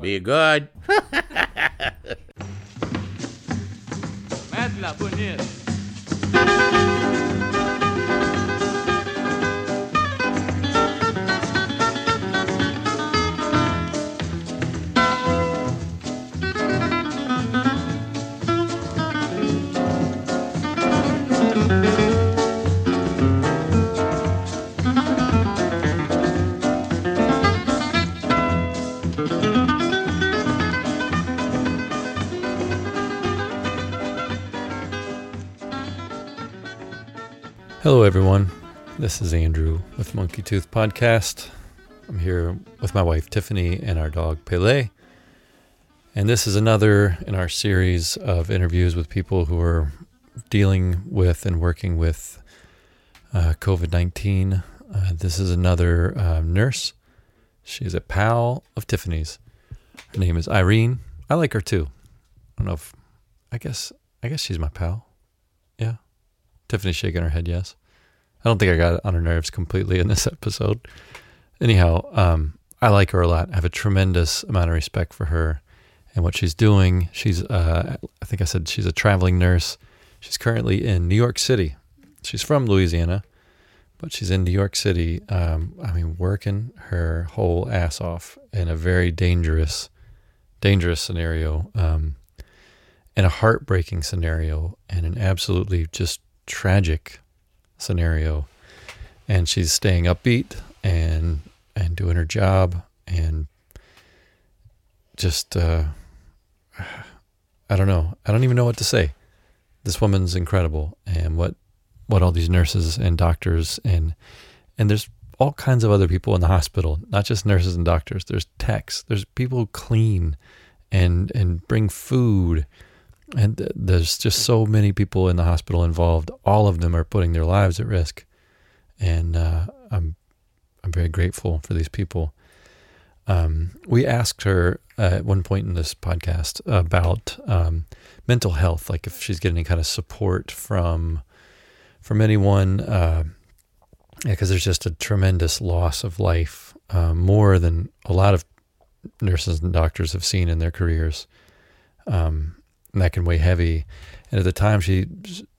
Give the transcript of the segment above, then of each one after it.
Be good. Hello, everyone. This is Andrew with Monkey Tooth Podcast. I'm here with my wife Tiffany and our dog Pele. And this is another in our series of interviews with people who are dealing with and working with uh, COVID 19. Uh, this is another uh, nurse. She's a pal of Tiffany's. Her name is Irene. I like her too. I don't know if, I guess, I guess she's my pal. Yeah. Tiffany's shaking her head yes. I don't think I got on her nerves completely in this episode. Anyhow, um, I like her a lot. I have a tremendous amount of respect for her and what she's doing. She's, uh, I think I said she's a traveling nurse. She's currently in New York City. She's from Louisiana, but she's in New York City. Um, I mean, working her whole ass off in a very dangerous, dangerous scenario, um, in a heartbreaking scenario, and an absolutely just tragic scenario and she's staying upbeat and and doing her job and just uh I don't know. I don't even know what to say. This woman's incredible and what what all these nurses and doctors and and there's all kinds of other people in the hospital, not just nurses and doctors. There's techs, there's people who clean and and bring food and there's just so many people in the hospital involved. All of them are putting their lives at risk, and uh, I'm I'm very grateful for these people. Um, we asked her uh, at one point in this podcast about um, mental health, like if she's getting any kind of support from from anyone, uh, yeah, because there's just a tremendous loss of life, uh, more than a lot of nurses and doctors have seen in their careers. Um, and that can weigh heavy. And at the time, she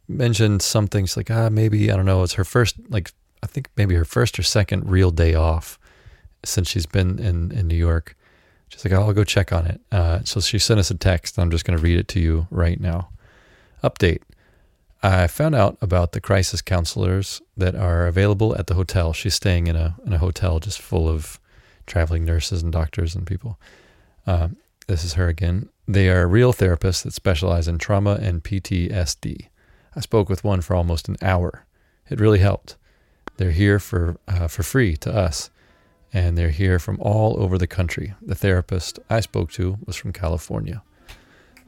mentioned something. She's like, ah, maybe I don't know. It's her first, like I think maybe her first or second real day off since she's been in in New York. She's like, I'll go check on it. Uh, so she sent us a text. I'm just going to read it to you right now. Update. I found out about the crisis counselors that are available at the hotel. She's staying in a in a hotel just full of traveling nurses and doctors and people. Um, this is her again. They are real therapists that specialize in trauma and PTSD. I spoke with one for almost an hour. It really helped. They're here for uh, for free to us, and they're here from all over the country. The therapist I spoke to was from California,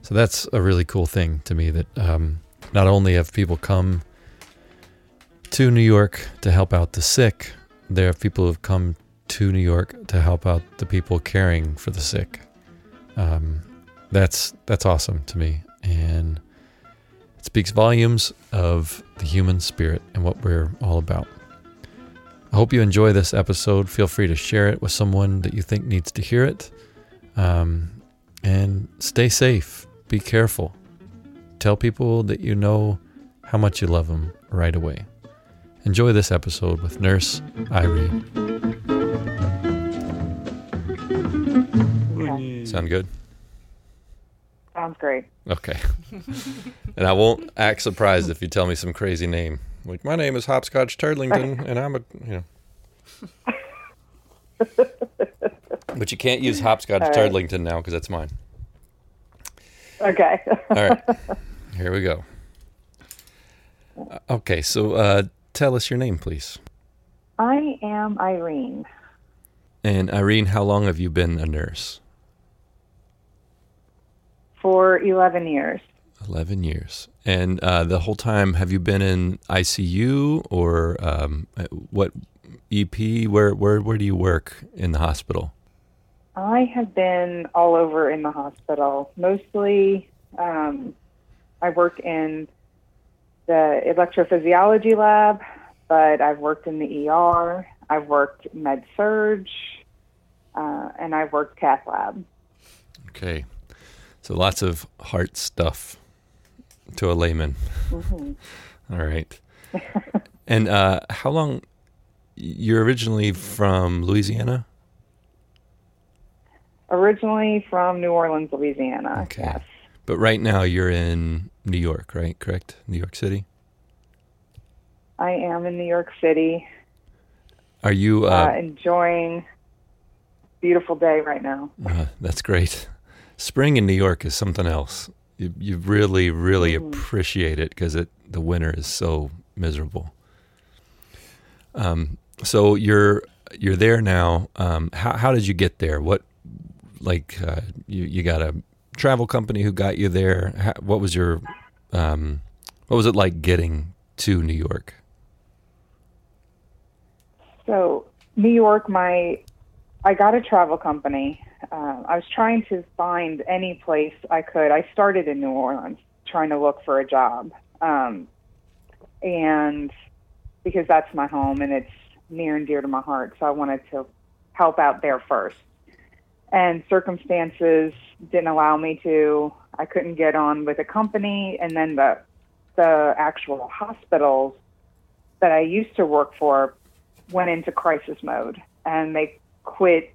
so that's a really cool thing to me. That um, not only have people come to New York to help out the sick, there are people who've come to New York to help out the people caring for the sick. Um, that's that's awesome to me, and it speaks volumes of the human spirit and what we're all about. I hope you enjoy this episode. Feel free to share it with someone that you think needs to hear it. Um, and stay safe. Be careful. Tell people that you know how much you love them right away. Enjoy this episode with Nurse Irene. Sound good? Sounds great. Okay. and I won't act surprised if you tell me some crazy name. Like, my name is Hopscotch Turdlington, and I'm a, you know. but you can't use Hopscotch right. Turdlington now because that's mine. Okay. All right. Here we go. Uh, Okay, so uh, tell us your name, please. I am Irene. And Irene, how long have you been a nurse? For 11 years. 11 years. And uh, the whole time, have you been in ICU or um, what EP? Where, where, where do you work in the hospital? I have been all over in the hospital. Mostly, um, I work in the electrophysiology lab, but I've worked in the ER. I've worked med surg, uh, and I've worked cath lab. Okay. So lots of heart stuff to a layman. hmm All right. and uh, how long? You're originally from Louisiana? Originally from New Orleans, Louisiana. Okay. Yes. But right now you're in New York, right? Correct? New York City? I am in New York City, Are you? uh, Uh, enjoying beautiful day right now. uh, that's great. Spring in New York is something else. You, you really, really Mhm. appreciate it because it the winter is so miserable. Um, so you're you're there now. Um, how how did you get there? What like uh, you you got a travel company who got you there? How, what was your um, what was it like getting to New York? So New York, my I got a travel company. Uh, I was trying to find any place I could. I started in New Orleans trying to look for a job, um, and because that's my home and it's near and dear to my heart, so I wanted to help out there first. And circumstances didn't allow me to. I couldn't get on with a company, and then the the actual hospitals that I used to work for went into crisis mode and they quit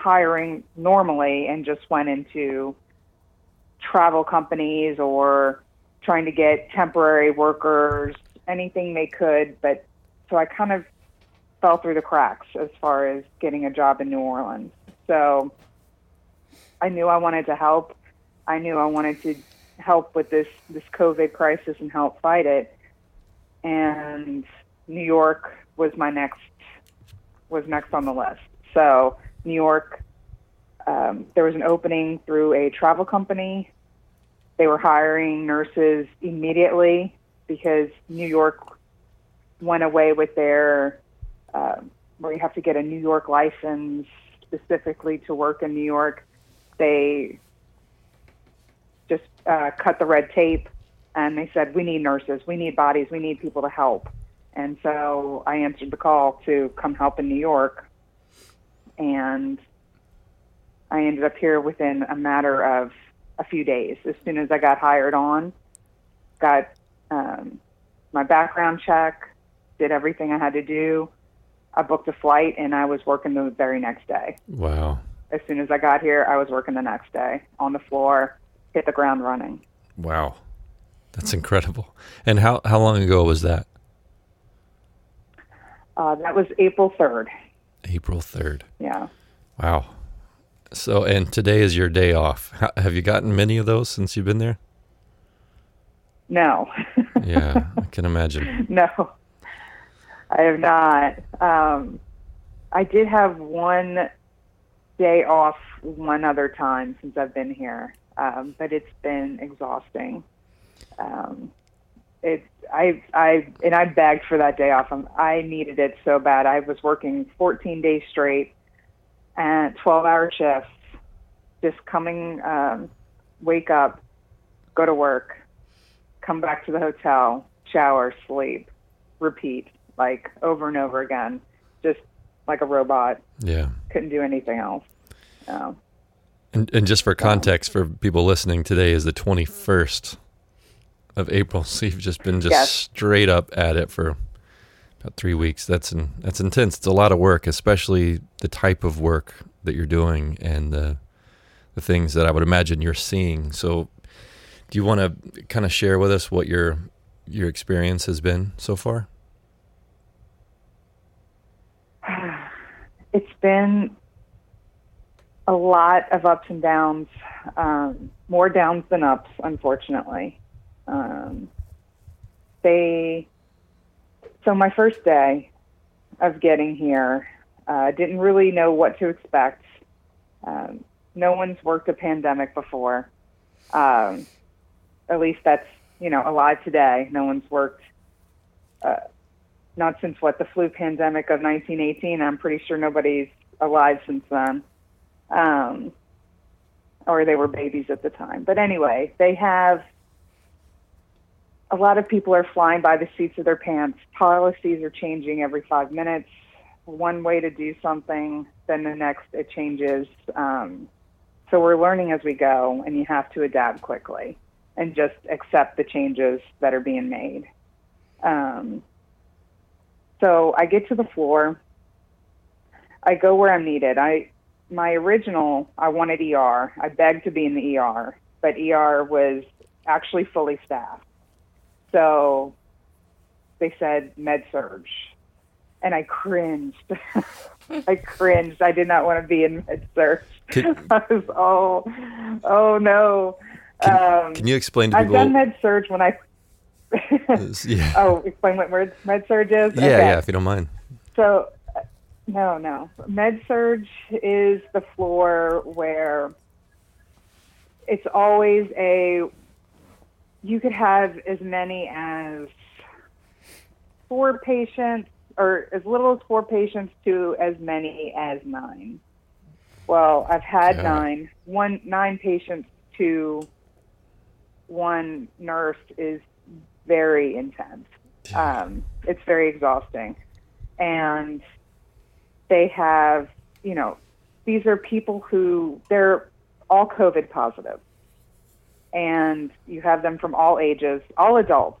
hiring normally and just went into travel companies or trying to get temporary workers, anything they could. But so I kind of fell through the cracks as far as getting a job in New Orleans. So I knew I wanted to help. I knew I wanted to help with this this COVID crisis and help fight it. And New York was my next was next on the list. So New York, um, there was an opening through a travel company. They were hiring nurses immediately because New York went away with their uh, where you have to get a New York license specifically to work in New York. They just uh, cut the red tape and they said, "We need nurses. We need bodies. We need people to help." And so I answered the call to come help in New York. And I ended up here within a matter of a few days. As soon as I got hired on, got um, my background check, did everything I had to do. I booked a flight and I was working the very next day. Wow. As soon as I got here, I was working the next day on the floor, hit the ground running. Wow. That's incredible. And how, how long ago was that? Uh, that was April 3rd. April 3rd. Yeah. Wow. So, and today is your day off. Have you gotten many of those since you've been there? No. Yeah, I can imagine. no, I have not. Um, I did have one day off one other time since I've been here, um, but it's been exhausting. Um, it, I, I, and I begged for that day off. Um, I needed it so bad. I was working 14 days straight and 12 hour shifts, just coming, um, wake up, go to work, come back to the hotel, shower, sleep, repeat, like over and over again, just like a robot. Yeah. Couldn't do anything else. Um, And, and just for context for people listening, today is the 21st of April. So you've just been just Yes. straight up at it for about three weeks. That's in, that's intense. It's a lot of work, especially the type of work that you're doing and the the things that I would imagine you're seeing. So, do you want to kind of share with us what your your experience has been so far? it's been a lot of ups and downs, um, more downs than ups, unfortunately. Um, they, so my first day of getting here, uh, didn't really know what to expect. Um, no one's worked a pandemic before. Um, at least that's, you know, alive today. No one's worked uh, not since what the flu pandemic of 1918. I'm pretty sure nobody's alive since then, um, or they were babies at the time. But anyway, they have a lot of people are flying by the seats of their pants. Policies are changing every five minutes. One way to do something, then the next it changes. Um, so we're learning as we go, and you have to adapt quickly and just accept the changes that are being made. Um, so I get to the floor. I go where I'm needed. I my original I wanted ER. I begged to be in the ER, but ER was actually fully staffed. So they said med surg. And I cringed. I cringed. I did not want to be in med surg. I was oh oh no. Can, um, can you explain to people? I've done med surg when I yeah. Oh, explain what med surg is? Yeah, okay. yeah, if you don't mind. So no, no. Med surg is the floor where it's always a you could have as many as four patients or as little as four patients to as many as nine. Well, I've had okay. nine. One nine patients to one nurse is very intense. Um, it's very exhausting. And they have, you know, these are people who they're all COVID positive, and you have them from all ages, all adults,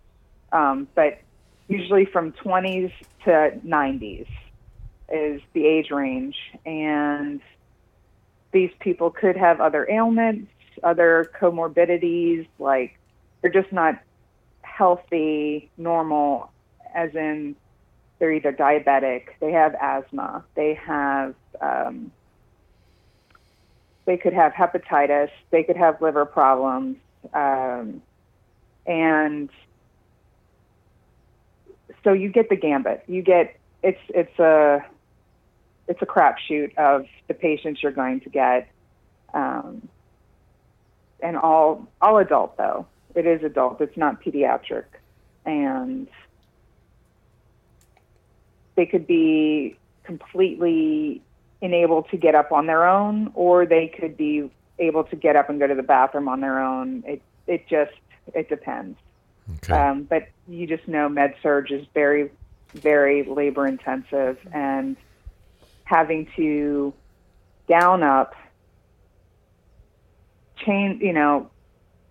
um, but usually from 20s to 90s is the age range, and these people could have other ailments, other comorbidities, like they're just not healthy, normal, as in they're either diabetic, they have asthma, they have, um, they could have hepatitis, they could have liver problems, um, and so you get the gambit. You get it's it's a it's a crapshoot of the patients you're going to get, um, and all all adult though. It is adult. It's not pediatric, and they could be completely unable to get up on their own, or they could be able to get up and go to the bathroom on their own. It it just it depends. Okay. Um, but you just know med surg is very very labor intensive and having to gown up change you know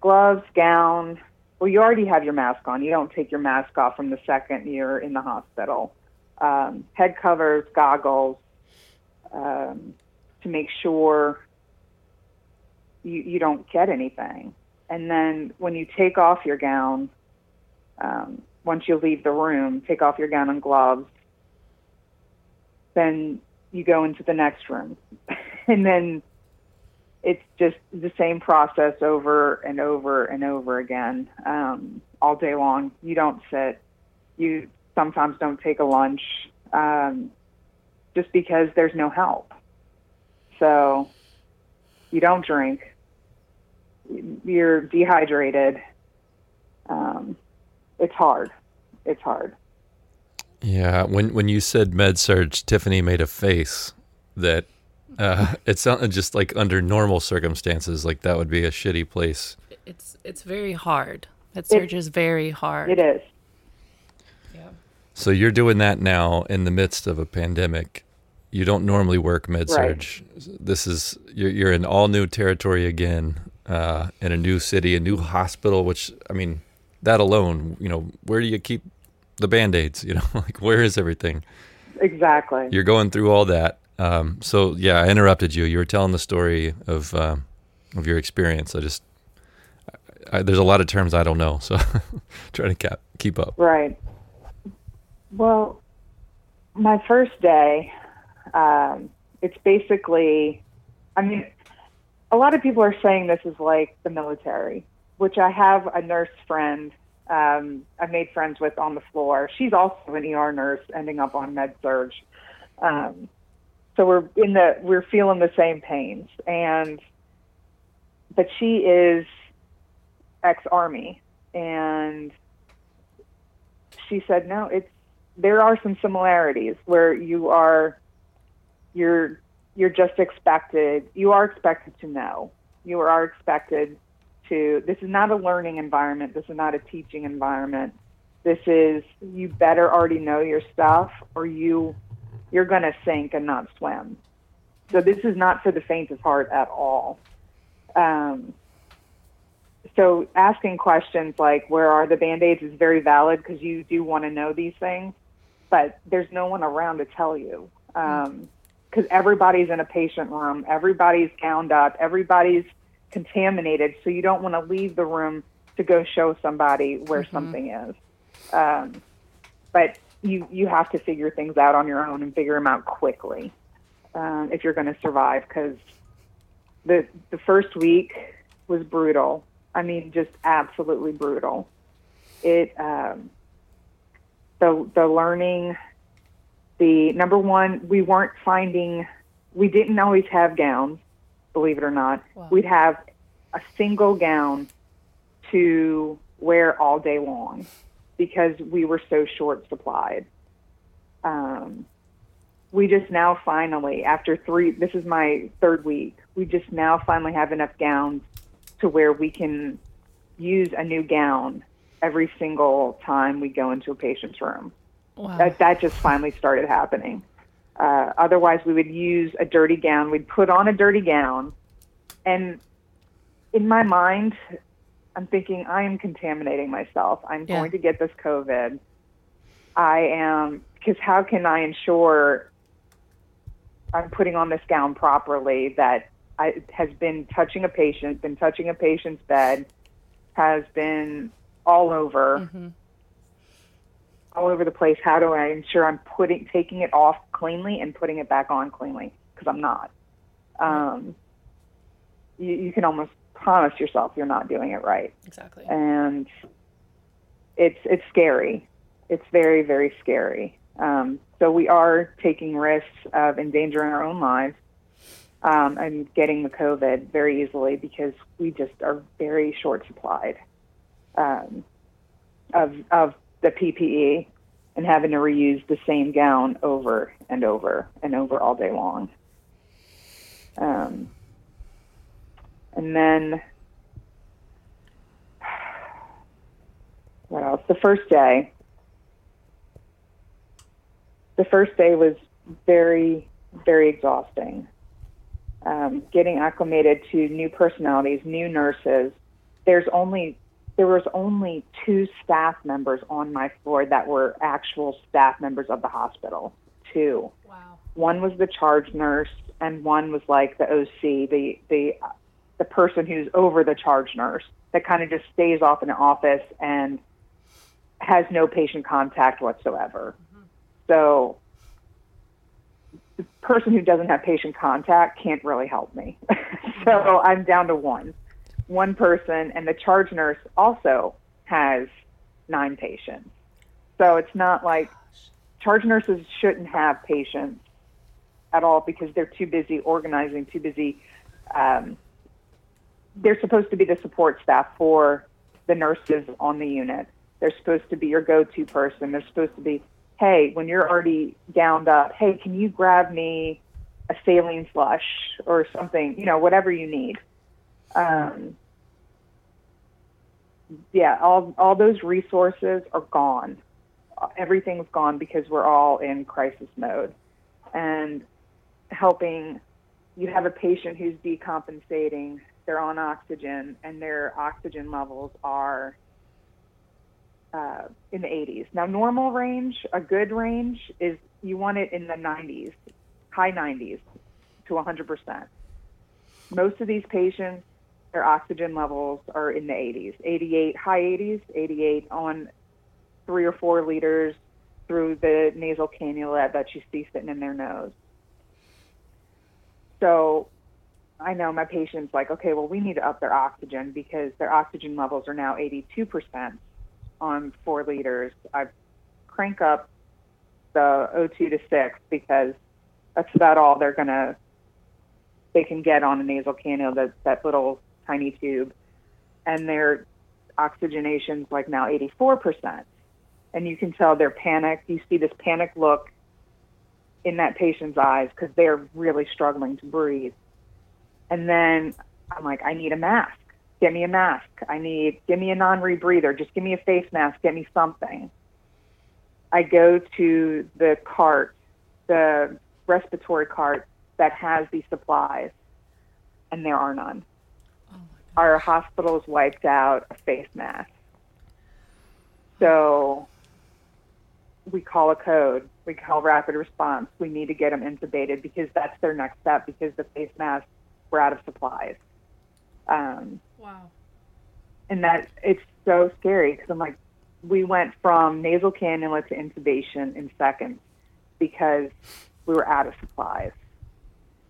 gloves gown well you already have your mask on you don't take your mask off from the second you're in the hospital um, head covers, goggles, um, to make sure you, you don't get anything. And then when you take off your gown, um, once you leave the room, take off your gown and gloves, then you go into the next room. and then it's just the same process over and over and over again um, all day long. You don't sit. You sometimes don't take a lunch um, just because there's no help. So you don't drink, you're dehydrated. Um, it's hard. It's hard. Yeah, when when you said med surg, Tiffany made a face that uh, it sounded just like under normal circumstances, like that would be a shitty place. It's it's very hard. Med surg is very hard. It is. So you're doing that now in the midst of a pandemic. You don't normally work med surg. Right. This is you're, you're in all new territory again, uh, in a new city, a new hospital. Which I mean, that alone, you know, where do you keep the band aids? You know, like where is everything? Exactly. You're going through all that. Um, so yeah, I interrupted you. You were telling the story of uh, of your experience. I just I, there's a lot of terms I don't know, so trying to cap, keep up. Right. Well, my first day, um, it's basically, I mean, a lot of people are saying this is like the military, which I have a nurse friend um, I've made friends with on the floor. She's also an ER nurse, ending up on med surg. Um, so we're in the we're feeling the same pains, and but she is ex army, and she said no, it's there are some similarities where you are you're you're just expected you are expected to know. You are expected to this is not a learning environment. This is not a teaching environment. This is you better already know your stuff or you you're going to sink and not swim. So this is not for the faint of heart at all. Um, so asking questions like where are the band-aids is very valid because you do want to know these things but there's no one around to tell you because um, everybody's in a patient room everybody's gowned up everybody's contaminated so you don't want to leave the room to go show somebody where mm-hmm. something is um, but you you have to figure things out on your own and figure them out quickly um, if you're going to survive because the the first week was brutal I mean, just absolutely brutal. It um, the the learning, the number one, we weren't finding, we didn't always have gowns, believe it or not. Wow. We'd have a single gown to wear all day long because we were so short supplied. Um, we just now finally, after three, this is my third week, we just now finally have enough gowns to where we can use a new gown every single time we go into a patient's room. Wow. That, that just finally started happening. Uh, otherwise, we would use a dirty gown. We'd put on a dirty gown. And in my mind, I'm thinking, I am contaminating myself. I'm yeah. going to get this COVID. I am, because how can I ensure I'm putting on this gown properly that I, has been touching a patient, been touching a patient's bed, has been all over, mm-hmm. all over the place. How do I ensure I'm putting, taking it off cleanly and putting it back on cleanly? Because I'm not. Um, you, you can almost promise yourself you're not doing it right. Exactly. And it's it's scary. It's very very scary. Um, so we are taking risks of endangering our own lives um, and getting the COVID very easily because we just are very short supplied um, of of the PPE and having to reuse the same gown over and over and over all day long. Um, and then what else? The first day. The first day was very, very exhausting um, getting acclimated to new personalities, new nurses. There's only there was only two staff members on my floor that were actual staff members of the hospital. Two. Wow. One was the charge nurse, and one was like the OC, the the the person who's over the charge nurse that kind of just stays off in the office and has no patient contact whatsoever. Mm-hmm. So the person who doesn't have patient contact can't really help me. so I'm down to one, one person, and the charge nurse also has nine patients. So it's not like charge nurses shouldn't have patients at all because they're too busy organizing, too busy. Um, they're supposed to be the support staff for the nurses on the unit. They're supposed to be your go-to person. They're supposed to be hey, when you're already gowned up, hey, can you grab me a saline slush or something, you know, whatever you need. Um, yeah, all all those resources are gone. Everything's gone because we're all in crisis mode, and helping. You have a patient who's decompensating. They're on oxygen, and their oxygen levels are uh, in the 80s. Now, normal range, a good range, is you want it in the 90s, high 90s to 100%. Most of these patients, their oxygen levels are in the 80s, 88, high 80s, 88 on three or four liters through the nasal cannula that you see sitting in their nose. So I know my patients like, okay, well, we need to up their oxygen because their oxygen levels are now 82% on four liters, I crank up the O2 to six because that's about all they're gonna they can get on a nasal cannula that that little tiny tube, and their oxygenation's like now 84 percent, and you can tell they're panicked. You see this panic look in that patient's eyes because they're really struggling to breathe. And then I'm like, I need a mask get me a mask. I need, give me a non rebreather. Just give me a face mask. Get me something. I go to the cart, the respiratory cart that has these supplies, and there are none. Our hospitals wiped out a face mask. So we call a code. We call rapid response. We need to get them intubated because that's their next step because the face masks were out of supplies. Um, Wow. and that it's so scary because I'm like, we went from nasal cannula to intubation in seconds because we were out of supplies.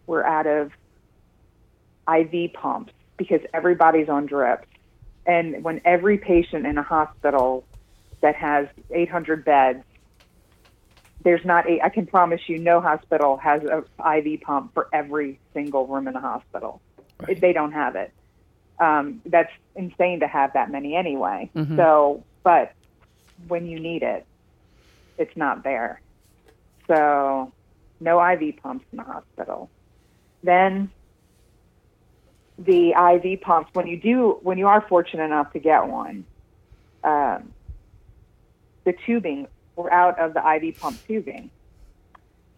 We're out of IV pumps because everybody's on drips. And when every patient in a hospital that has 800 beds, there's not a, I can promise you, no hospital has a IV pump for every single room in the hospital. Right. They don't have it. Um, that's insane to have that many anyway. Mhm. So, but when you need it, it's not there. So, no IV pumps in the hospital. Then the IV pumps, when you do, when you are fortunate enough to get one, um, the tubing, we're out of the IV pump tubing.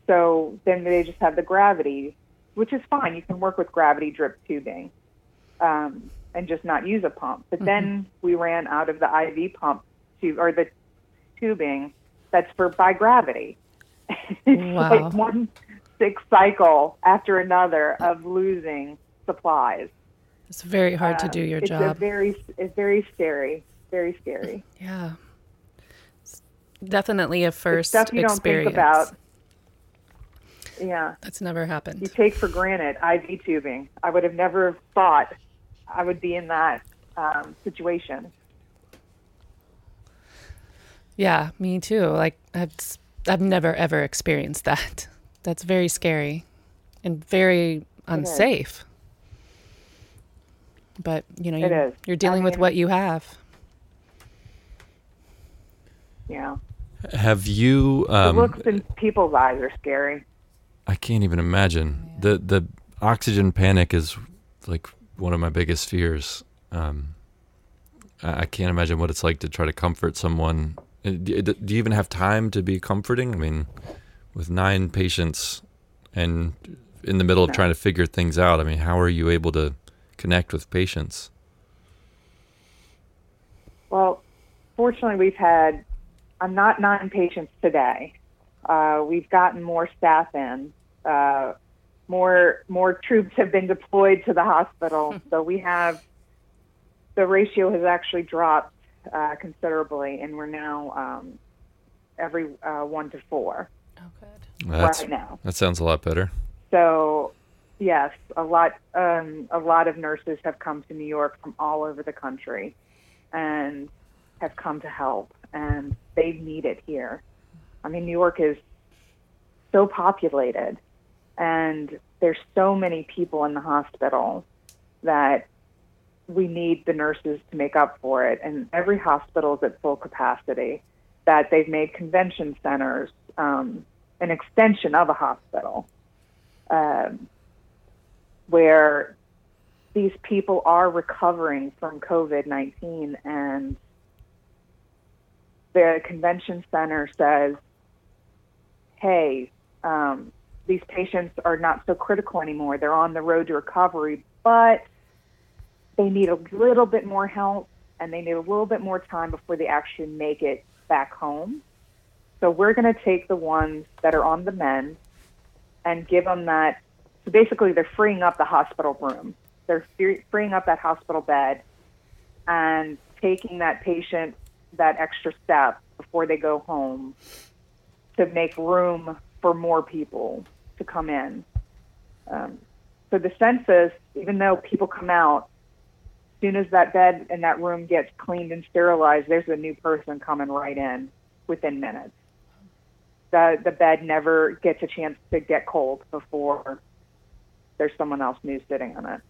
So then they just have the gravity, which is fine. You can work with gravity drip tubing um, and just not use a pump. But then we ran out of the IV pump tube or the tubing that's for by gravity. it's Wow. like one sick cycle after another of losing supplies. It's very hard to Uh, do your it's job. very, it's very scary. Very scary. yeah. It's definitely a It's first stuff you don't experience. think about. Yeah, That's never happened. you take for granted IV tubing. I would have never thought I would be in that um, situation. Yeah, me too. Like I've I've never ever experienced that. That's very scary and very unsafe. But you know, you, It is. you're dealing with mean- what you have. Yeah, Have you? the Um, looks in people's eyes are scary. I can't even imagine the the oxygen panic is like one of my biggest fears. Um, I, I can't imagine what it's like to try to comfort someone. Uh, Do, do you even have time to be comforting? I mean, with nine patients and in the middle of No. trying to figure things out. I mean, how are you able to connect with patients? Well, fortunately, we've had. I'm not nine patients today. Uh, we've gotten more staff in. Uh, more more troops have been deployed to the hospital, so we have. The ratio has actually dropped uh, considerably, and we're now um, every uh, one to four Oh, good. That's right now. that sounds a lot better. So, yes, a lot um, a lot of nurses have come to New York from all over the country, and have come to help, and they need it here. I mean, New York is so populated, and there's so many people in the hospital that we need the nurses to make up for it. And every hospital is at full capacity. That they've made convention centers um, an extension of a hospital um, where these people are recovering from COVID 19 and the convention center says, hey, um, these patients are not so critical anymore. They're on the road to recovery, but they need a little bit more help and they need a little bit more time before they actually make it back home. So we're going to take the ones that are on the mend and give them that. So basically, they're freeing up the hospital room. They're freeing up that hospital bed and taking that patient that extra step before they go home to make room for more people to come in. Um, so the census, even though people come out, as soon as that bed and that room gets cleaned and sterilized, there's a new person coming right in within minutes. The the bed never gets a chance to get cold before there's someone else new sitting on it.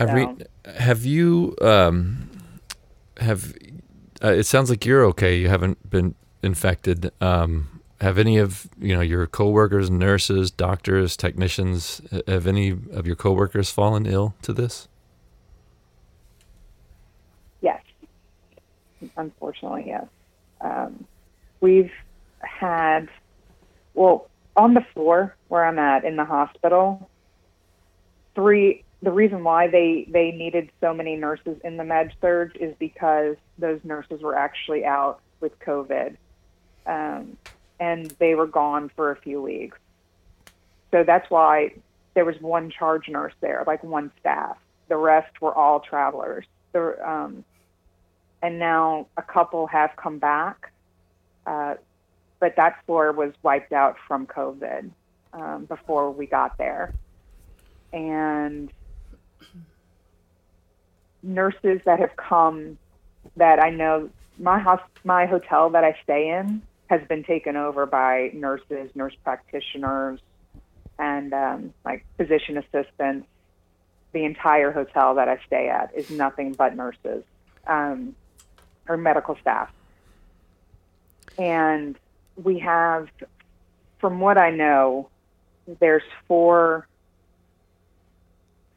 Re- have you um, have uh, it sounds like you're okay. You haven't been infected. Um, have any of you know your coworkers, nurses, doctors, technicians? uh, Have any of your coworkers fallen ill to this? Yes. Unfortunately, yes. Um, we've had, well, on the floor where I'm at in the hospital, three, the reason why they they needed so many nurses in the med surg is because those nurses were actually out with COVID, um, and they were gone for a few weeks. So that's why there was one charge nurse there, like one staff. The rest were all travelers. The, um, and now a couple have come back, uh, but that floor was wiped out from COVID um, before we got there. And nurses that have come that I know my hosp- my hotel that I stay in has been taken over by nurses, nurse practitioners, and um, like physician assistants. The entire hotel that I stay at is nothing but nurses um, or medical staff. And we have, from what I know, there's four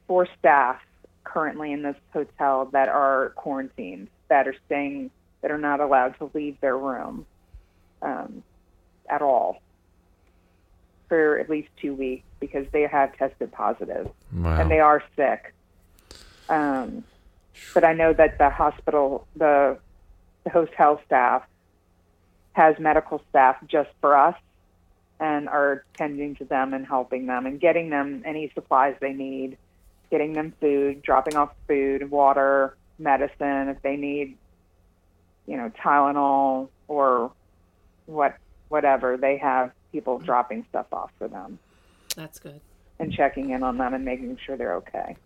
four staff currently in this hotel that are quarantined, that are staying, that are not allowed to leave their room um, at all for at least two weeks because they have tested positive Wow. and they are sick. Um, but I know that the hospital, the, the hotel staff, has medical staff just for us and are tending to them and helping them and getting them any supplies they need, getting them food, dropping off food, water, medicine if they need, you know, Tylenol or what whatever. They have people dropping stuff off for them That's good. and checking in on them and making sure they're okay.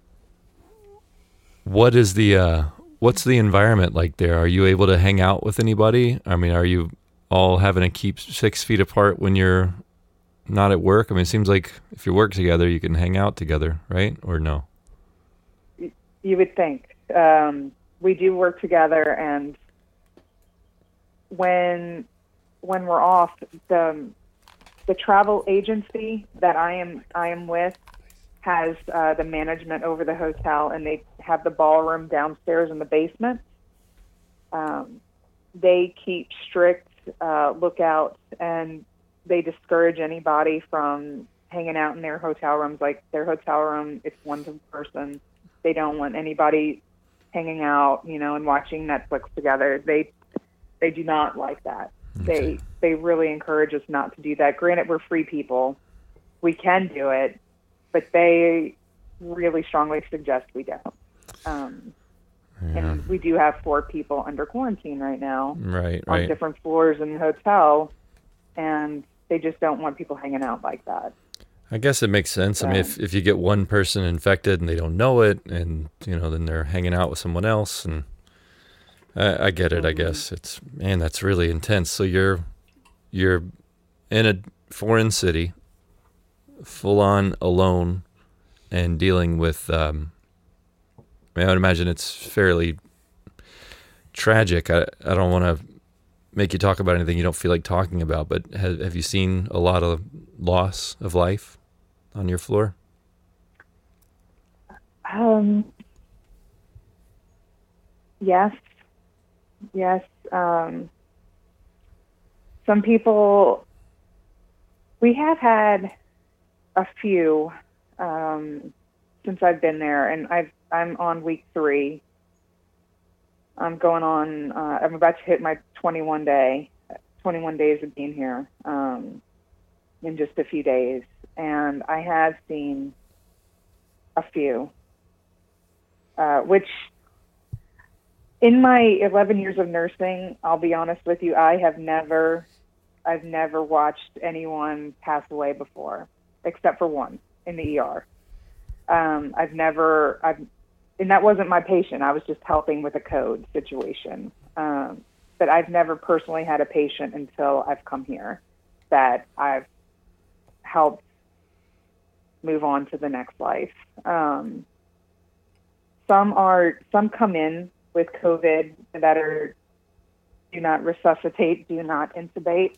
What is the uh, what's the environment like there? Are you able to hang out with anybody? I mean, are you all having to keep six feet apart when you're not at work? I mean, it seems like if you work together, you can hang out together, right? Or no? You would think. Um, we do work together, and when when we're off, the the travel agency that I am I am with has uh, the management over the hotel, and they have the ballroom downstairs in the basement. Um, they keep strict uh, lookouts, and they discourage anybody from hanging out in their hotel rooms. Like their hotel room, it's one person. They don't want anybody hanging out, you know, and watching Netflix together. They they do not like that. They they really encourage us not to do that. Granted, we're free people, we can do it, but they really strongly suggest we don't. Um, Yeah. and we do have four people under quarantine right now Right, on right. different floors in the hotel, and they just don't want people hanging out like that. I guess it makes sense. I mean, if, if you get one person infected and they don't know it, and you know, then they're hanging out with someone else, and I, I get it. I guess it's man, that's really intense. So you're you're in a foreign city, full on alone, and dealing with. Um, I, mean, I would imagine it's fairly tragic. I I don't want to make you talk about anything you don't feel like talking about, but have, have you seen a lot of loss of life on your floor? Um, yes, yes. Um, some people, we have had a few um, since I've been there, and I've I'm on week three. I'm going on. Uh, I'm about to hit my 21 day, 21 days of being here um, in just a few days, and I have seen a few uh, which in my 11 years of nursing, I'll be honest with you, I have never, I've never watched anyone pass away before, except for one in the ER. Um, I've never, I've, and that wasn't my patient. I was just helping with a code situation. Um, but I've never personally had a patient until I've come here that I've helped move on to the next life. Um, some are some come in with COVID that are do not resuscitate, do not intubate,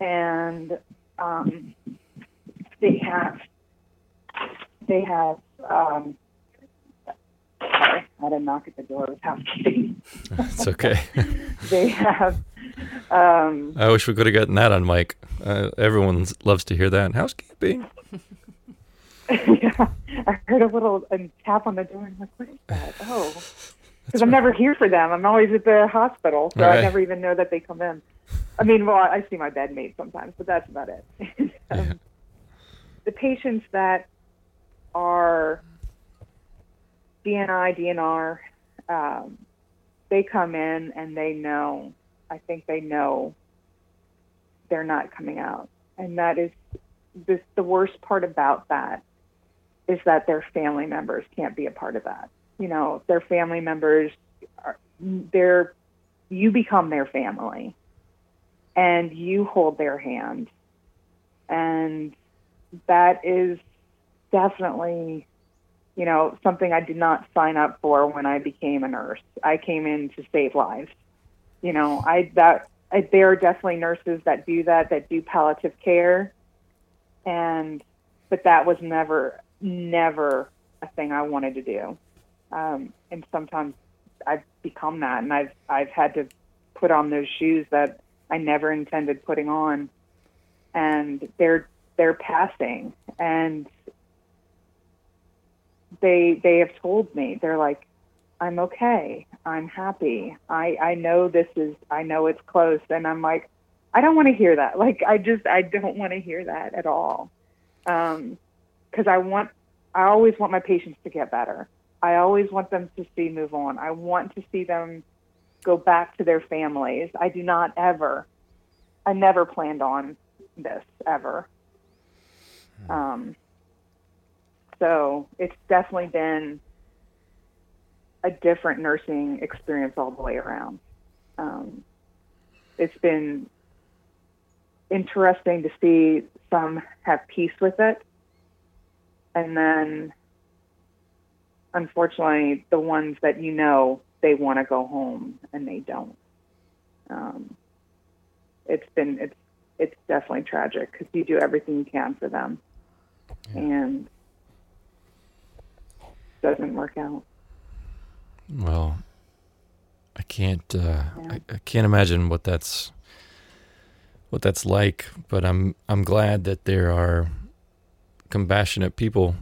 and um, they have they have. Um, I had a knock at the door with housekeeping. It's okay. They have. Um, I wish we could have gotten that on mic. Uh, everyone loves to hear that. Housekeeping. yeah, I heard a little a tap on the door. and I'm like, what is that? Oh, because I'm never here for them. I'm always at the hospital, so Right. I never even know that they come in. I mean, well, I see my bedmate sometimes, but that's about it. um, Yeah. The patients that are DNI, DNR, um, they come in and they know. I think they know they're not coming out, and that is this. The worst part about that is that their family members can't be a part of that. You know, their family members are they're you become their family and you hold their hand. And that is definitely, you know, something I did not sign up for when I became a nurse. I came in to save lives. You know, I that I, there are definitely nurses that do that, that do palliative care, and but that was never, never a thing I wanted to do. Um, and sometimes I've become that, and I've I've had to put on those shoes that I never intended putting on, and they're they're passing, and they they have told me they're like, I'm okay, I'm happy, I I know this is I know it's close, and I'm like, I don't want to hear that. Like I just I don't want to hear that at all, because I want I always want my patients to get better. I always want them to see move on. I want to see them go back to their families. I do not ever, I never planned on this ever. Um, so it's definitely been a different nursing experience all the way around. Um, it's been interesting to see some have peace with it, and then unfortunately, the ones that you know they want to go home and they don't. Um, it's been it's it's definitely tragic because you do everything you can for them, and it doesn't work out. Well, I can't. Uh, I, I can't imagine what that's what that's like. But I'm I'm glad that there are compassionate people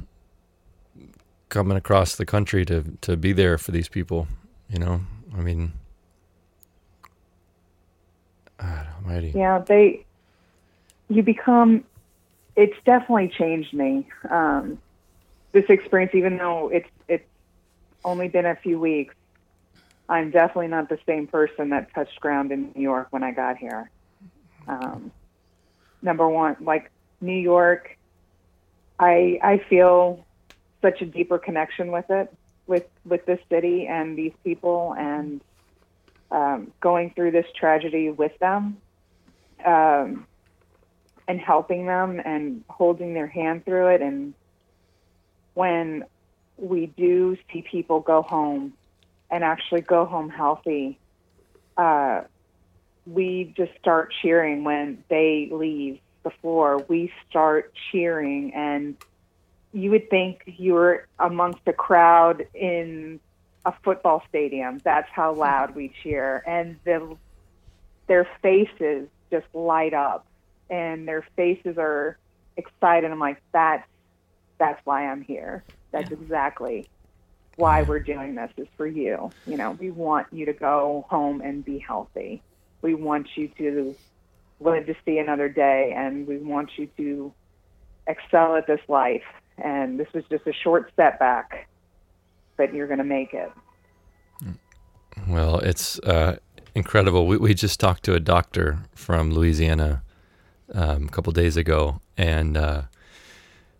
coming across the country to to be there for these people. You know, I mean, God Almighty. Yeah, they you become. It's definitely changed me. Um, this experience, even though it's it's only been a few weeks, I'm definitely not the same person that touched ground in New York when I got here. Um, number one, like New York, I I feel such a deeper connection with it, with with this city and these people, and um, going through this tragedy with them, um, and helping them and holding their hand through it, and when we do see people go home and actually go home healthy, uh, we just start cheering when they leave the floor. We start cheering, and you would think you were amongst a crowd in a football stadium. That's how loud we cheer, and the, their faces just light up, and their faces are excited. I'm like, that's that's why I'm here. That's exactly why we're doing this is for you. You know, we want you to go home and be healthy. We want you to live to see another day and we want you to excel at this life. And this was just a short setback, but you're going to make it. Well, it's uh, incredible. We, we just talked to a doctor from Louisiana um, a couple days ago, and uh,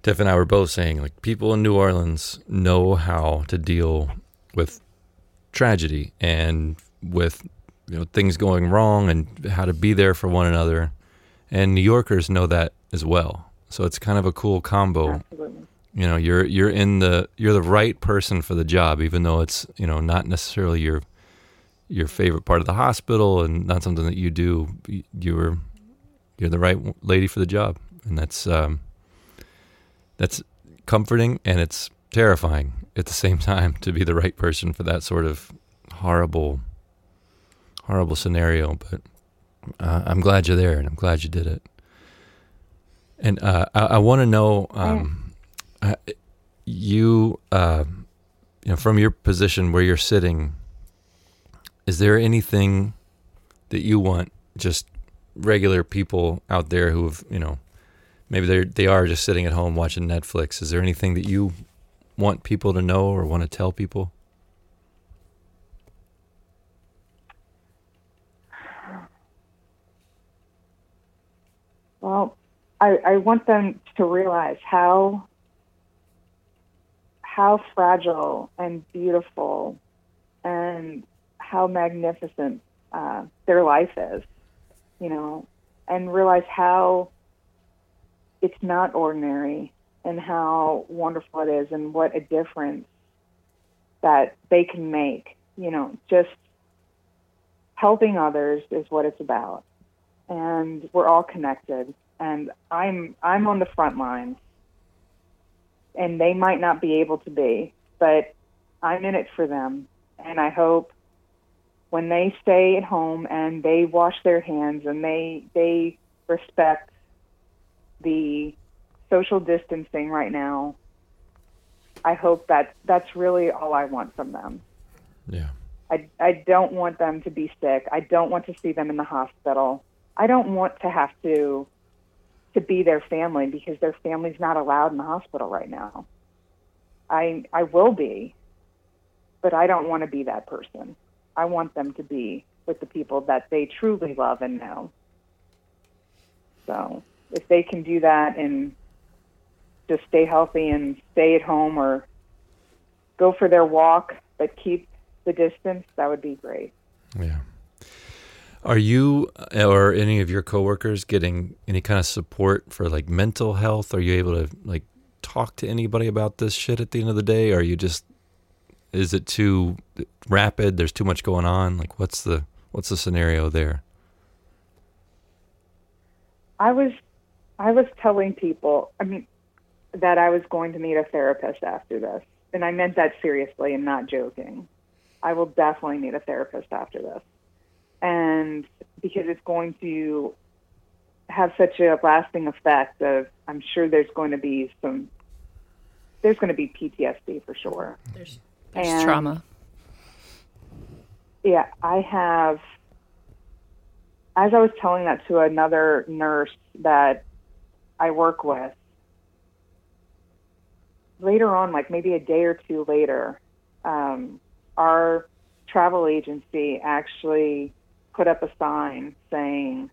Tiff and I were both saying, like, people in New Orleans know how to deal with tragedy and with you know things going wrong and how to be there for one another, and New Yorkers know that as well. So it's kind of a cool combo Absolutely. you know you're you're in the you're the right person for the job even though it's you know not necessarily your your favorite part of the hospital and not something that you do you're you're the right lady for the job and that's um that's comforting and it's terrifying at the same time to be the right person for that sort of horrible horrible scenario. But uh, I'm glad you're there and I'm glad you did it. And uh, I, I want to know um, uh, you, uh, you know, from your position where you're sitting, is there anything that you want just regular people out there who have, you know, maybe they they are just sitting at home watching Netflix? Is there anything that you want people to know or want to tell people? Well, I, I want them to realize how how fragile and beautiful and how magnificent uh, their life is, you know, and realize how it's not ordinary and how wonderful it is and what a difference that they can make. You know, just helping others is what it's about. And we're all connected. And I'm I'm on the front lines. And they might not be able to be, but I'm in it for them. And I hope when they stay at home and they wash their hands and they they respect the social distancing right now, I hope that that's really all I want from them. Yeah. I, I don't want them to be sick. I don't want to see them in the hospital. I don't want to have to to be their family because their family's not allowed in the hospital right now. I I will be, but I don't want to be that person. I want them to be with the people that they truly love and know. So if they can do that and just stay healthy and stay at home or go for their walk but keep the distance, that would be great. Yeah. Are you or any of your coworkers getting any kind of support for like mental health? Are you able to like talk to anybody about this shit at the end of the day? Are you just is it too rapid? There's too much going on. Like what's the what's the scenario there? I was I was telling people, I mean, that I was going to meet a therapist after this. And I meant that seriously and not joking. I will definitely need a therapist after this. And because it's going to have such a lasting effect of I'm sure there's going to be some there's going to be PTSD for sure. There's, there's and, trauma. Yeah, I have as I was telling that to another nurse that I work with, later on, like maybe a day or two later, um, our travel agency actually put up a sign saying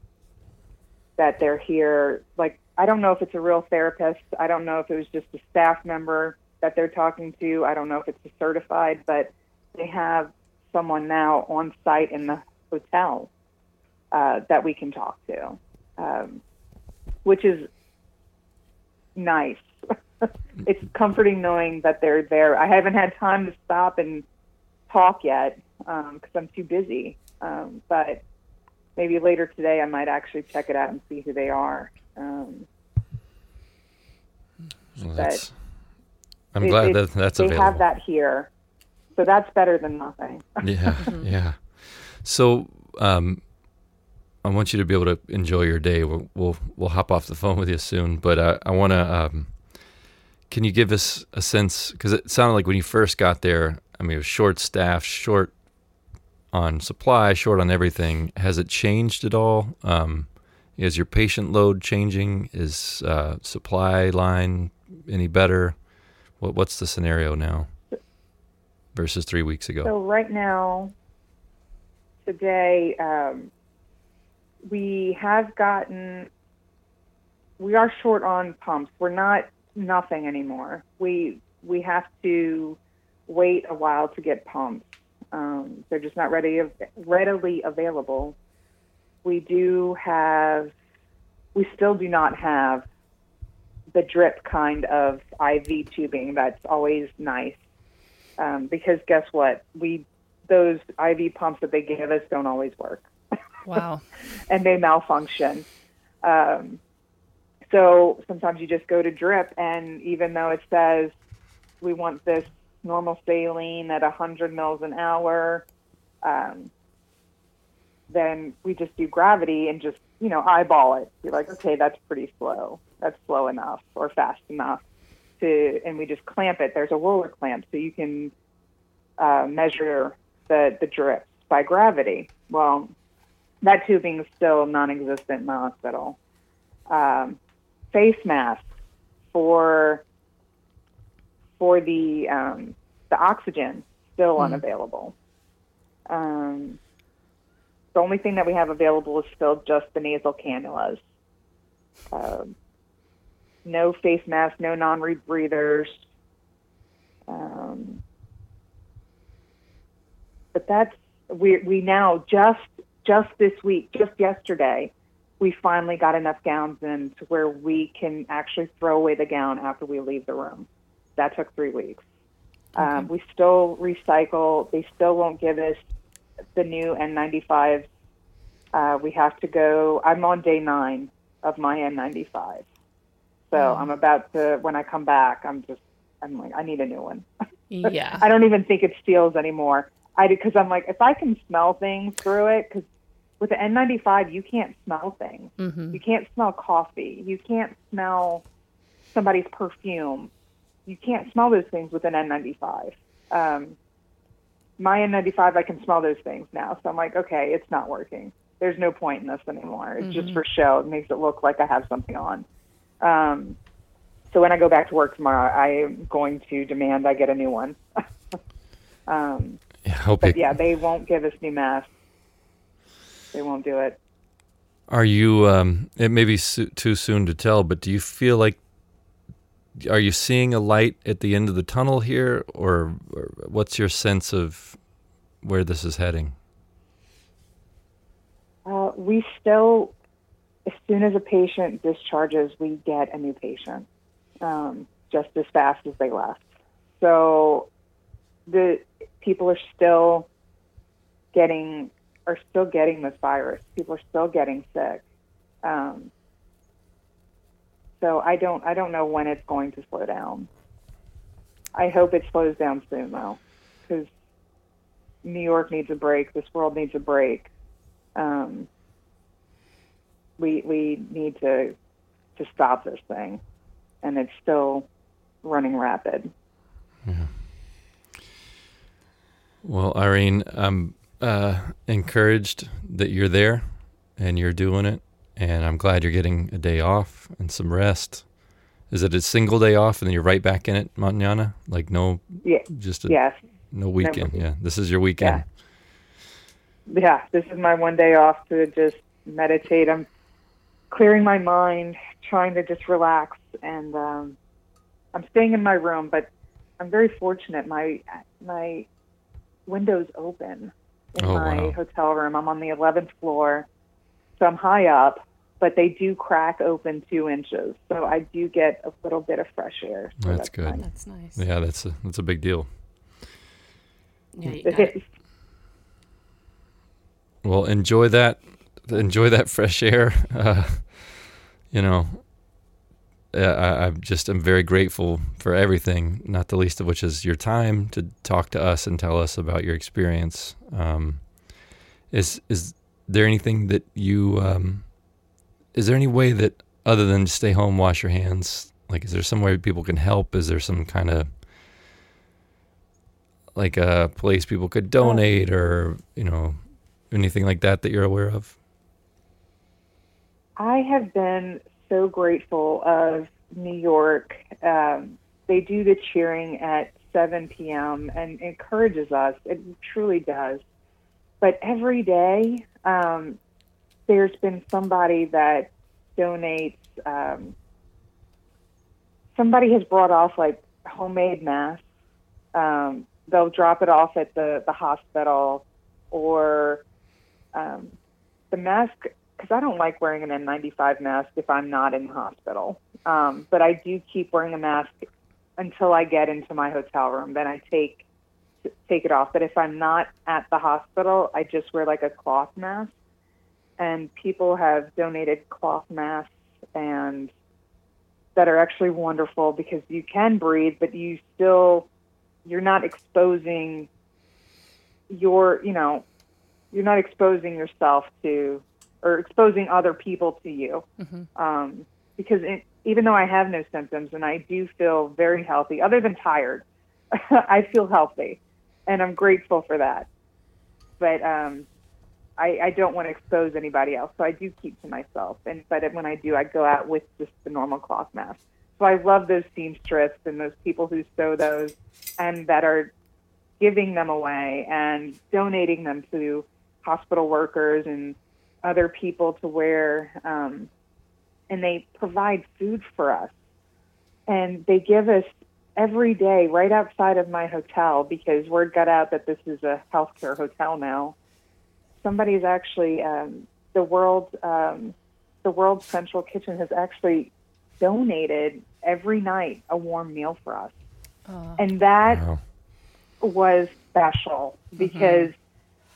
that they're here. Like, I don't know if it's a real therapist. I don't know if it was just a staff member that they're talking to. I don't know if it's a certified, but they have someone now on site in the hotel uh, that we can talk to, um, which is nice. it's comforting knowing that they're there. I haven't had time to stop and talk yet because um, I'm too busy. Um, but maybe later today I might actually check it out and see who they are. Um, well, I'm it, glad it, that that's they available. have that here, so that's better than nothing. yeah, yeah. So um, I want you to be able to enjoy your day. We'll we'll, we'll hop off the phone with you soon, but I, I want to. Um, can you give us a sense? Because it sounded like when you first got there, I mean, it was short staff, short on supply, short on everything. Has it changed at all? Um, is your patient load changing? Is uh, supply line any better? What what's the scenario now versus three weeks ago? So right now, today. Um, we have gotten we are short on pumps. We're not nothing anymore. We we have to wait a while to get pumps. Um, they're just not ready readily available. We do have we still do not have the drip kind of IV tubing that's always nice. Um, because guess what? We those IV pumps that they give us don't always work. Wow. and they malfunction. Um, so sometimes you just go to drip, and even though it says we want this normal saline at 100 mils an hour, um, then we just do gravity and just, you know, eyeball it. Be like, okay, that's pretty slow. That's slow enough or fast enough. to, and we just clamp it. There's a roller clamp, so you can uh, measure the the drips by gravity. Well, that tubing is still non-existent in the hospital. Um, face masks for for the um, the oxygen still Mhm. unavailable. Um, the only thing that we have available is still just the nasal cannulas. Um, no face masks, no non-rebreathers. Um, but that's we we now just just this week, just yesterday, we finally got enough gowns in to where we can actually throw away the gown after we leave the room. That took three weeks. Um, we still recycle. They still won't give us the new N95s. Uh, we have to go. I'm on day nine of my N95. So I'm about to, when I come back, I'm just, I'm like, I need a new one. Yeah. I don't even think it steals anymore. I because I'm like, if I can smell things through it, because with the N95 you can't smell things. hmm You can't smell coffee. You can't smell somebody's perfume. You can't smell those things with an N95. Um, my N95, I can smell those things now. So I'm like, okay, it's not working. There's no point in this anymore. It's just for show. It makes it look like I have something on. Um, so when I go back to work tomorrow, I am going to demand I get a new one. um, I hope but you, yeah, they won't give us new masks. They won't do it. Are you? Um, it may be su- too soon to tell, but do you feel like? Are you seeing a light at the end of the tunnel here, or, or what's your sense of where this is heading? Uh, we still, as soon as a patient discharges, we get a new patient, um, just as fast as they left. So the people are still getting are still getting this virus. People are still getting sick. Um, so I don't I don't know when it's going to slow down. I hope it slows down soon though, because New York needs a break. This world needs a break um, we we need to to stop this thing, and it's still running rapid. Yeah. Well, Irene, I'm uh, encouraged that you're there and you're doing it, and I'm glad you're getting a day off and some rest. Is it a single day off and then you're right back in it, Manana? Like no, Yeah. just a, Yes. no weekend. Yeah, this is your weekend. Yeah. This is my one day off to just meditate. I'm clearing my mind, trying to just relax, and um, I'm staying in my room. But I'm very fortunate. My my windows open in Oh, my wow. hotel room. I'm on the 11th floor, so I'm high up. But they do crack open two inches, so I do get a little bit of fresh air. So That's good. nice. That's nice. Yeah, that's a that's a big deal. Yeah, you It got- is. Well, enjoy that. Enjoy that fresh air. Uh, you know, uh, I, I'm just I'm very grateful for everything. Not the least of which is your time to talk to us and tell us about your experience. Um, is is there anything that you? Um, is there any way that other than stay home, wash your hands? Like, is there some way people can help? Is there some kind of like a place people could donate or you know anything like that that you're aware of? I have been so grateful of New York. Um, they do the cheering at 7 p.m. and encourages us. It truly does. But every day, um, there's been somebody that donates. Um, somebody has brought off like homemade masks. Um, they'll drop it off at the, the hospital or um, the mask because I don't like wearing an N95 mask if I'm not in the hospital. Um, but I do keep wearing a mask until I get into my hotel room. Then I take take it off. But if I'm not at the hospital, I just wear like a cloth mask. And people have donated cloth masks and that are actually wonderful because you can breathe, but you still you're not exposing your you know you're not exposing yourself to or exposing other people to you. Mhm. Um, because it, even though I have no symptoms and I do feel very healthy, other than tired, I feel healthy, and I'm grateful for that. But um, I, I don't want to expose anybody else, so I do keep to myself. And but when I do, I go out with just the normal cloth mask. So I love those seamstress and those people who sew those and that are giving them away and donating them to hospital workers and other people to wear. Um, and they provide food for us. And they give us every day right outside of my hotel because word got out that this is a healthcare hotel now. Somebody's actually um, the world um, the World Central Kitchen has actually donated every night a warm meal for us, Oh. and that Wow. was special because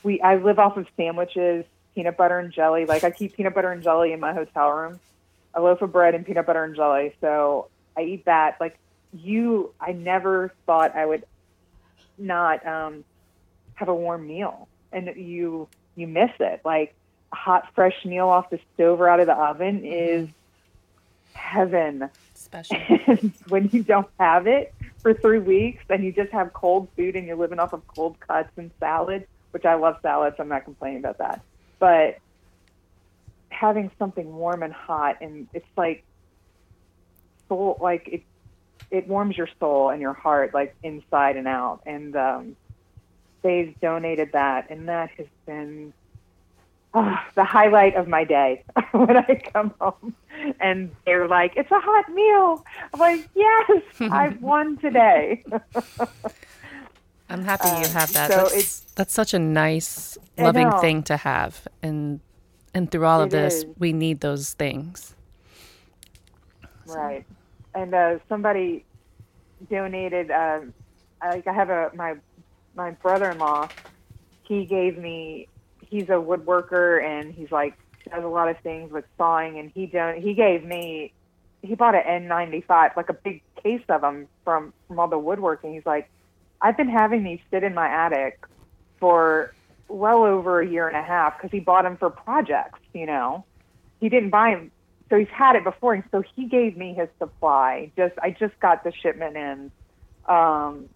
we I live off of sandwiches, peanut butter and jelly. Like I keep peanut butter and jelly in my hotel room, a loaf of bread and peanut butter and jelly. So I eat that. Like you, I never thought I would not um, have a warm meal, and you you miss it. Like a hot, fresh meal off the stove or out of the oven is heaven. Special. when you don't have it for three weeks and you just have cold food and you're living off of cold cuts and salad, which I love salads, I'm not complaining about that. But having something warm and hot and it's like soul like it it warms your soul and your heart like inside and out. And um they've donated that and that has been ah, the highlight of my day when I come home and they're like, "It's a hot meal." I'm like, "Yes, I've won today." I'm happy you Um, have that. so that's, it's- that's such a nice, loving thing to have, and and through all of this, is. we need those things. right. And uh, somebody donated. Uh, like I have a my my brother-in-law. He gave me. He's a woodworker and he's like does a lot of things with sawing. And he don he gave me. He bought an N95, like a big case of them from from all the woodworking. He's like, I've been having these sit in my attic for well over a year and a half because he bought them for projects. You know, he didn't buy them, so he's had it before, and so he gave me his supply. Just I just got the shipment in. Um,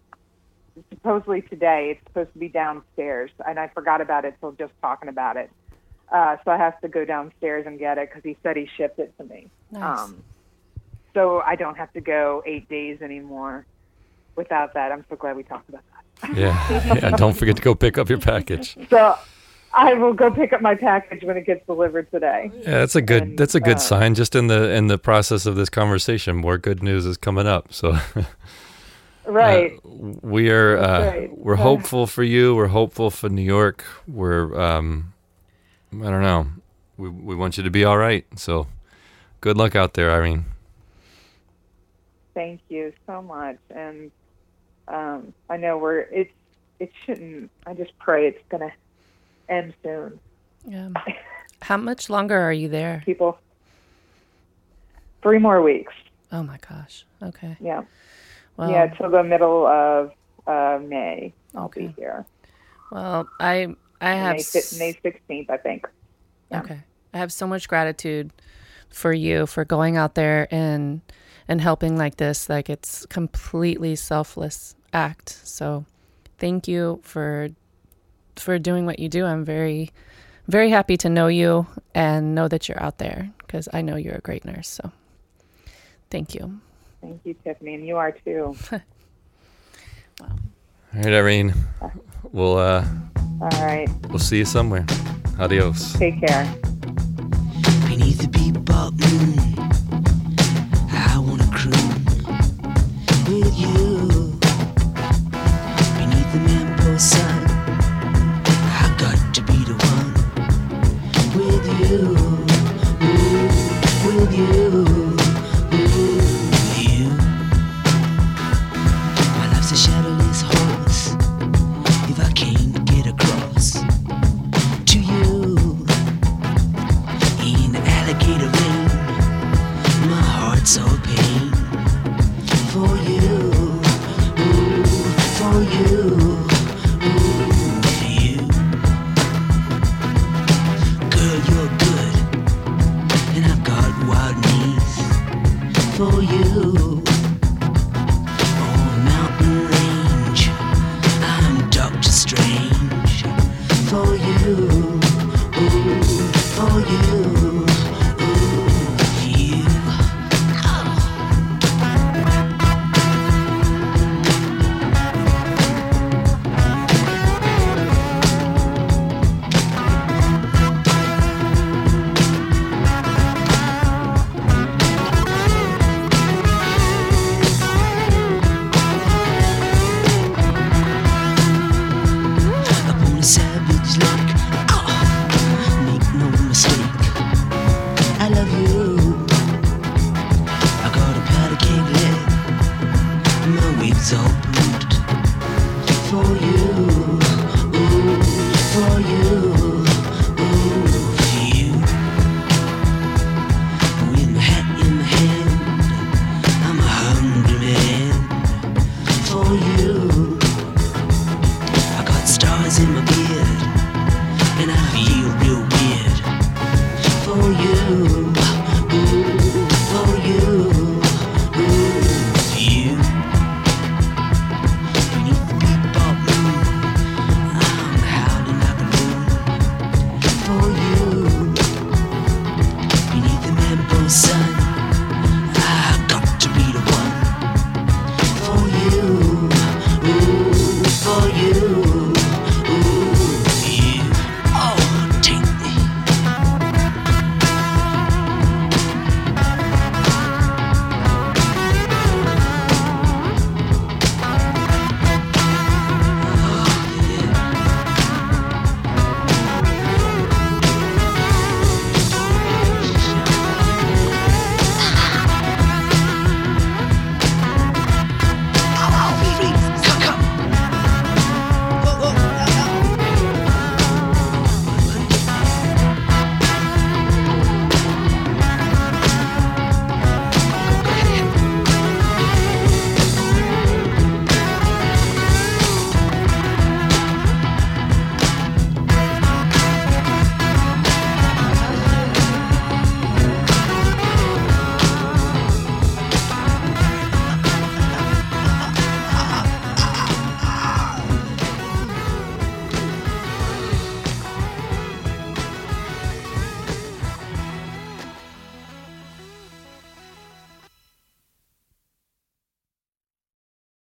supposedly today, it's supposed to be downstairs, and I forgot about it till just talking about it. Uh, so I have to go downstairs and get it because he said he shipped it to me. Nice. Um, so I don't have to go eight days anymore without that. I'm so glad we talked about that. Yeah. yeah. Don't forget to go pick up your package. So I will go pick up my package when it gets delivered today. Yeah, that's a good And, that's a good uh, sign. Just in the in the process of this conversation, more good news is coming up. So Right. uh, we are uh, right. we're Uh. hopeful for you. We're hopeful for New York. We're um, I don't know. We we want you to be all right. So good luck out there, Irene. Thank you so much. And um, I know we're it's it shouldn't. I just pray it's gonna end soon. Yeah. How much longer are you there? People, three more weeks. Oh my gosh. Okay. Yeah. Well, yeah, till the middle of uh, May. I'll Okay. be here. well, I I have May s- fi- May sixteenth, I think. Yeah. Okay. I have so much gratitude for you for going out there and and helping like this. Like it's completely selfless act. So thank you for for doing what you do. I'm very very happy to know you and know that you're out there because I know you're a great nurse. So thank you. Thank you, Tiffany, and you are too. All right, Irene. We'll uh, All right. we'll see you somewhere. Adios. Take care. Beneath the bebop moon,